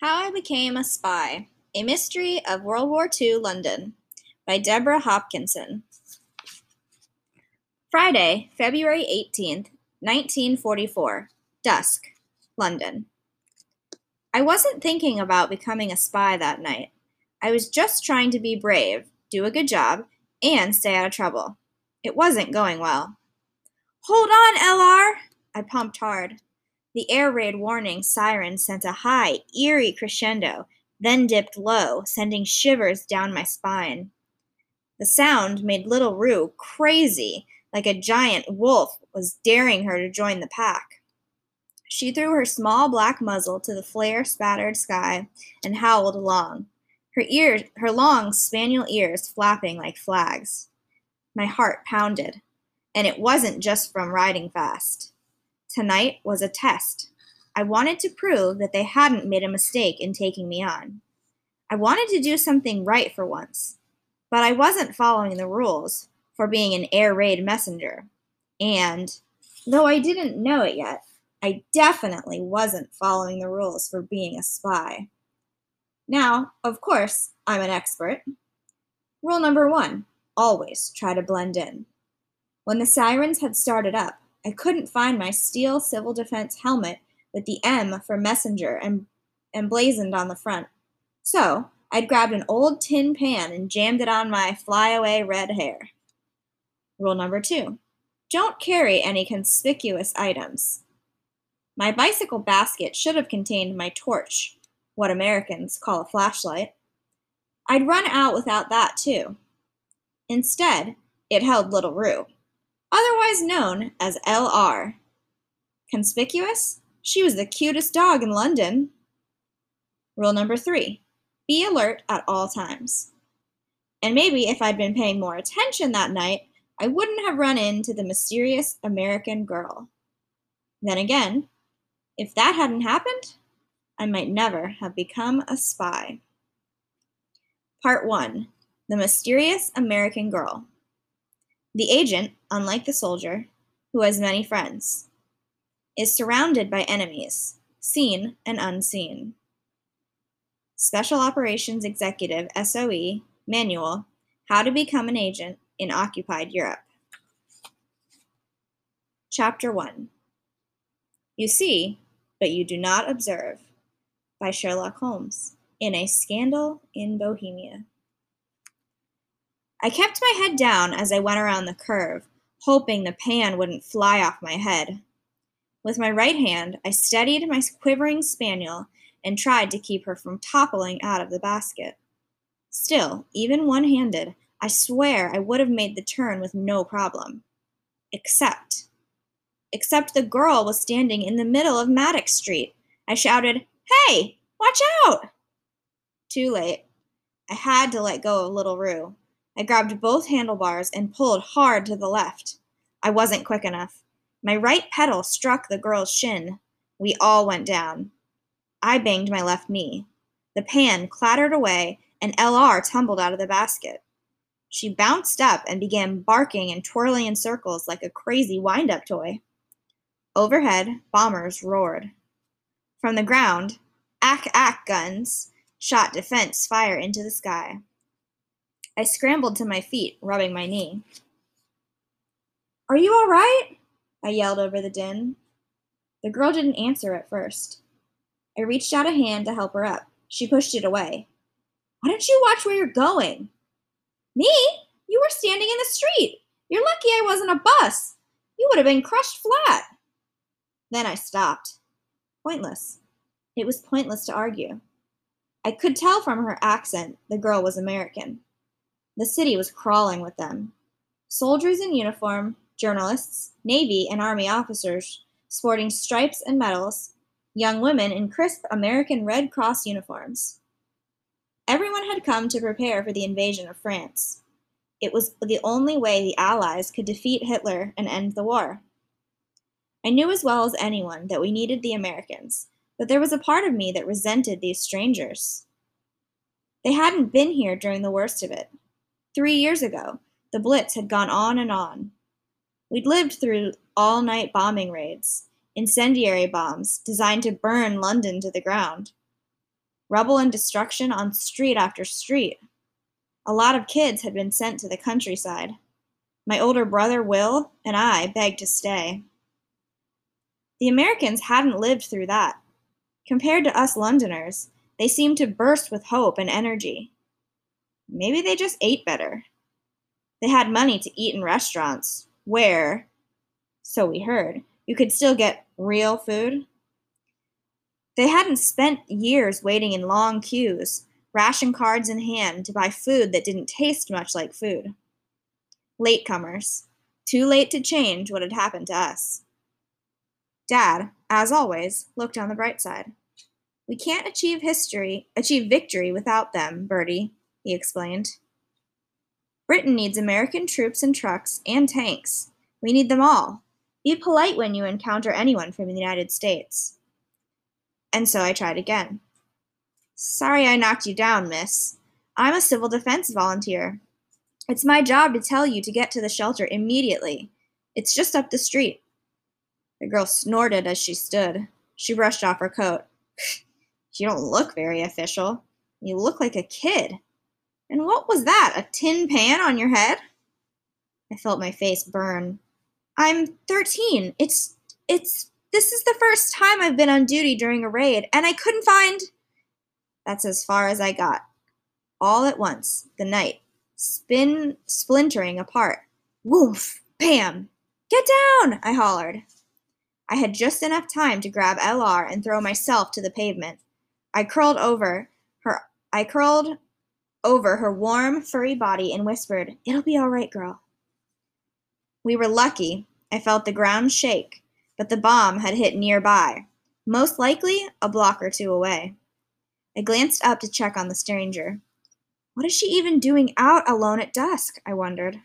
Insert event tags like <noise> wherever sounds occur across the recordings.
How I Became a Spy A Mystery of World War II London by Deborah Hopkinson. Friday, February 18th, 1944. Dusk, London. I wasn't thinking about becoming a spy that night. I was just trying to be brave, do a good job, and stay out of trouble. It wasn't going well. Hold on, LR! I pumped hard. The air raid warning siren sent a high, eerie crescendo, then dipped low, sending shivers down my spine. The sound made little Rue crazy, like a giant wolf was daring her to join the pack. She threw her small black muzzle to the flare spattered sky and howled along, her ears her long spaniel ears flapping like flags. My heart pounded, and it wasn't just from riding fast. Tonight was a test. I wanted to prove that they hadn't made a mistake in taking me on. I wanted to do something right for once, but I wasn't following the rules for being an air raid messenger. And, though I didn't know it yet, I definitely wasn't following the rules for being a spy. Now, of course, I'm an expert. Rule number one always try to blend in. When the sirens had started up, I couldn't find my steel civil defense helmet with the M for messenger emblazoned on the front. So I'd grabbed an old tin pan and jammed it on my flyaway red hair. Rule number two don't carry any conspicuous items. My bicycle basket should have contained my torch, what Americans call a flashlight. I'd run out without that, too. Instead, it held little Rue otherwise known as LR. Conspicuous? She was the cutest dog in London. Rule number three be alert at all times. And maybe if I'd been paying more attention that night, I wouldn't have run into the mysterious American girl. Then again, if that hadn't happened, I might never have become a spy. Part 1 The Mysterious American Girl. The agent, unlike the soldier, who has many friends, is surrounded by enemies, seen and unseen. Special Operations Executive SOE Manual How to Become an Agent in Occupied Europe. Chapter 1 You See, but You Do Not Observe by Sherlock Holmes in A Scandal in Bohemia. I kept my head down as I went around the curve, hoping the pan wouldn't fly off my head. With my right hand, I steadied my quivering spaniel and tried to keep her from toppling out of the basket. Still, even one handed, I swear I would have made the turn with no problem. Except. Except the girl was standing in the middle of Maddox Street. I shouted, Hey, watch out! Too late. I had to let go of little Rue. I grabbed both handlebars and pulled hard to the left. I wasn't quick enough. My right pedal struck the girl's shin. We all went down. I banged my left knee. The pan clattered away, and LR tumbled out of the basket. She bounced up and began barking and twirling in circles like a crazy wind up toy. Overhead, bombers roared. From the ground, ack ack guns shot defense fire into the sky. I scrambled to my feet, rubbing my knee. Are you all right? I yelled over the din. The girl didn't answer at first. I reached out a hand to help her up. She pushed it away. Why don't you watch where you're going? Me? You were standing in the street. You're lucky I wasn't a bus. You would have been crushed flat. Then I stopped. Pointless. It was pointless to argue. I could tell from her accent the girl was American. The city was crawling with them. Soldiers in uniform, journalists, Navy and Army officers sporting stripes and medals, young women in crisp American Red Cross uniforms. Everyone had come to prepare for the invasion of France. It was the only way the Allies could defeat Hitler and end the war. I knew as well as anyone that we needed the Americans, but there was a part of me that resented these strangers. They hadn't been here during the worst of it. Three years ago, the Blitz had gone on and on. We'd lived through all night bombing raids, incendiary bombs designed to burn London to the ground. rubble and destruction on street after street. A lot of kids had been sent to the countryside. My older brother, Will, and I begged to stay. The Americans hadn't lived through that. Compared to us Londoners, they seemed to burst with hope and energy. Maybe they just ate better. They had money to eat in restaurants, where, so we heard, you could still get real food. They hadn't spent years waiting in long queues, ration cards in hand, to buy food that didn't taste much like food. Latecomers, too late to change what had happened to us. Dad, as always, looked on the bright side. We can't achieve history, achieve victory without them, Bertie, he explained. Britain needs American troops and trucks and tanks. We need them all. Be polite when you encounter anyone from the United States. And so I tried again. Sorry I knocked you down, miss. I'm a civil defense volunteer. It's my job to tell you to get to the shelter immediately. It's just up the street. The girl snorted as she stood. She brushed off her coat. <laughs> you don't look very official. You look like a kid. And what was that? A tin pan on your head? I felt my face burn. I'm 13. It's it's this is the first time I've been on duty during a raid and I couldn't find That's as far as I got. All at once, the night spin splintering apart. Woof! Bam! Get down! I hollered. I had just enough time to grab LR and throw myself to the pavement. I curled over her I curled over her warm, furry body and whispered, It'll be all right, girl. We were lucky. I felt the ground shake, but the bomb had hit nearby, most likely a block or two away. I glanced up to check on the stranger. What is she even doing out alone at dusk? I wondered.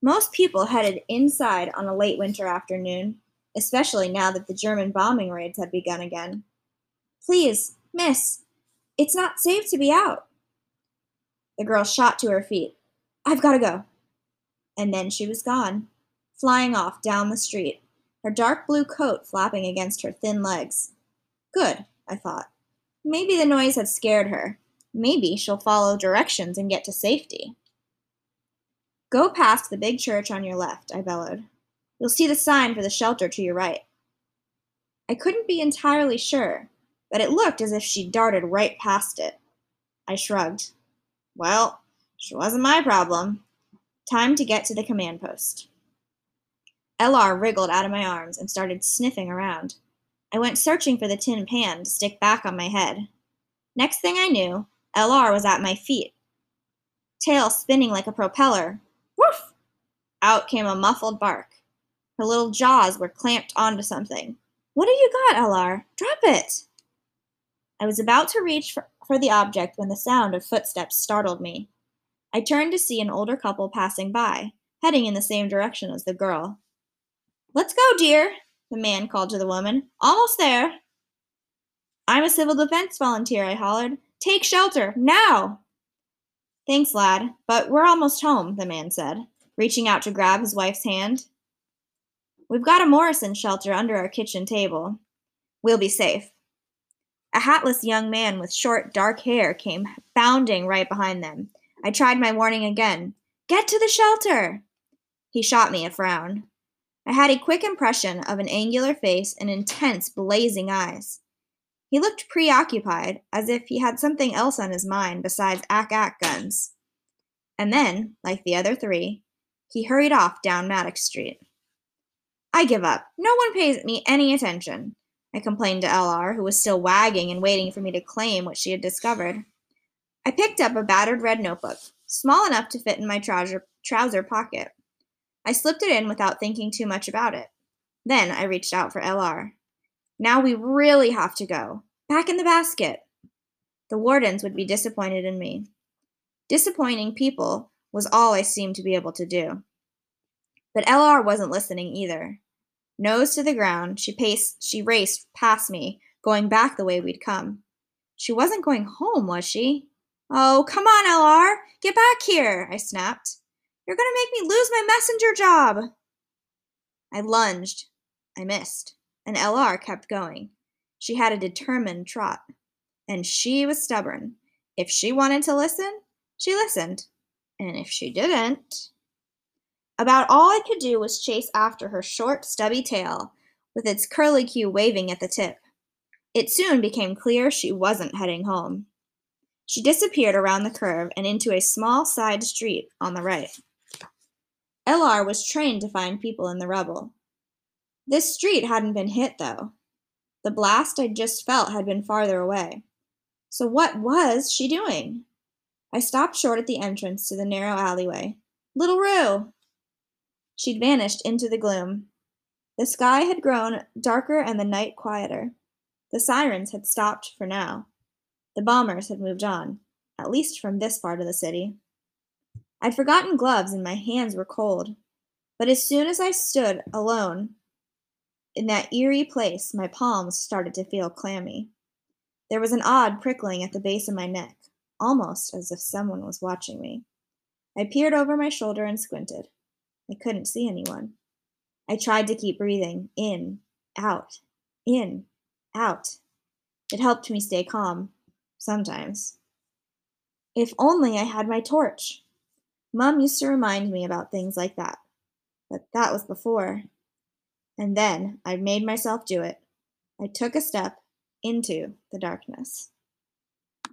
Most people headed inside on a late winter afternoon, especially now that the German bombing raids had begun again. Please, miss, it's not safe to be out. The girl shot to her feet. I've got to go. And then she was gone, flying off down the street, her dark blue coat flapping against her thin legs. Good, I thought. Maybe the noise had scared her. Maybe she'll follow directions and get to safety. Go past the big church on your left, I bellowed. You'll see the sign for the shelter to your right. I couldn't be entirely sure, but it looked as if she darted right past it. I shrugged. Well, she wasn't my problem. Time to get to the command post. LR wriggled out of my arms and started sniffing around. I went searching for the tin pan to stick back on my head. Next thing I knew, LR was at my feet, tail spinning like a propeller. Woof! Out came a muffled bark. Her little jaws were clamped onto something. What do you got, LR? Drop it! I was about to reach for, for the object when the sound of footsteps startled me. I turned to see an older couple passing by, heading in the same direction as the girl. Let's go, dear, the man called to the woman. Almost there. I'm a civil defense volunteer, I hollered. Take shelter, now! Thanks, lad, but we're almost home, the man said, reaching out to grab his wife's hand. We've got a Morrison shelter under our kitchen table. We'll be safe. A hatless young man with short, dark hair came bounding right behind them. I tried my warning again. Get to the shelter! He shot me a frown. I had a quick impression of an angular face and intense, blazing eyes. He looked preoccupied, as if he had something else on his mind besides ack-ack guns. And then, like the other three, he hurried off down Maddox Street. I give up. No one pays me any attention. I complained to LR, who was still wagging and waiting for me to claim what she had discovered. I picked up a battered red notebook, small enough to fit in my trouser, trouser pocket. I slipped it in without thinking too much about it. Then I reached out for LR. Now we really have to go. Back in the basket. The wardens would be disappointed in me. Disappointing people was all I seemed to be able to do. But LR wasn't listening either. Nose to the ground, she paced she raced past me, going back the way we'd come. She wasn't going home, was she? Oh, come on, LR! Get back here! I snapped. You're gonna make me lose my messenger job! I lunged. I missed, and LR kept going. She had a determined trot. And she was stubborn. If she wanted to listen, she listened. And if she didn't, about all I could do was chase after her short, stubby tail, with its curlicue waving at the tip. It soon became clear she wasn't heading home. She disappeared around the curve and into a small side street on the right. LR was trained to find people in the rubble. This street hadn't been hit, though. The blast I'd just felt had been farther away. So what was she doing? I stopped short at the entrance to the narrow alleyway. Little Rue! She'd vanished into the gloom. The sky had grown darker and the night quieter. The sirens had stopped for now. The bombers had moved on, at least from this part of the city. I'd forgotten gloves and my hands were cold. But as soon as I stood alone in that eerie place, my palms started to feel clammy. There was an odd prickling at the base of my neck, almost as if someone was watching me. I peered over my shoulder and squinted. I couldn't see anyone. I tried to keep breathing in, out, in, out. It helped me stay calm, sometimes. If only I had my torch. Mom used to remind me about things like that. But that was before. And then I made myself do it. I took a step into the darkness.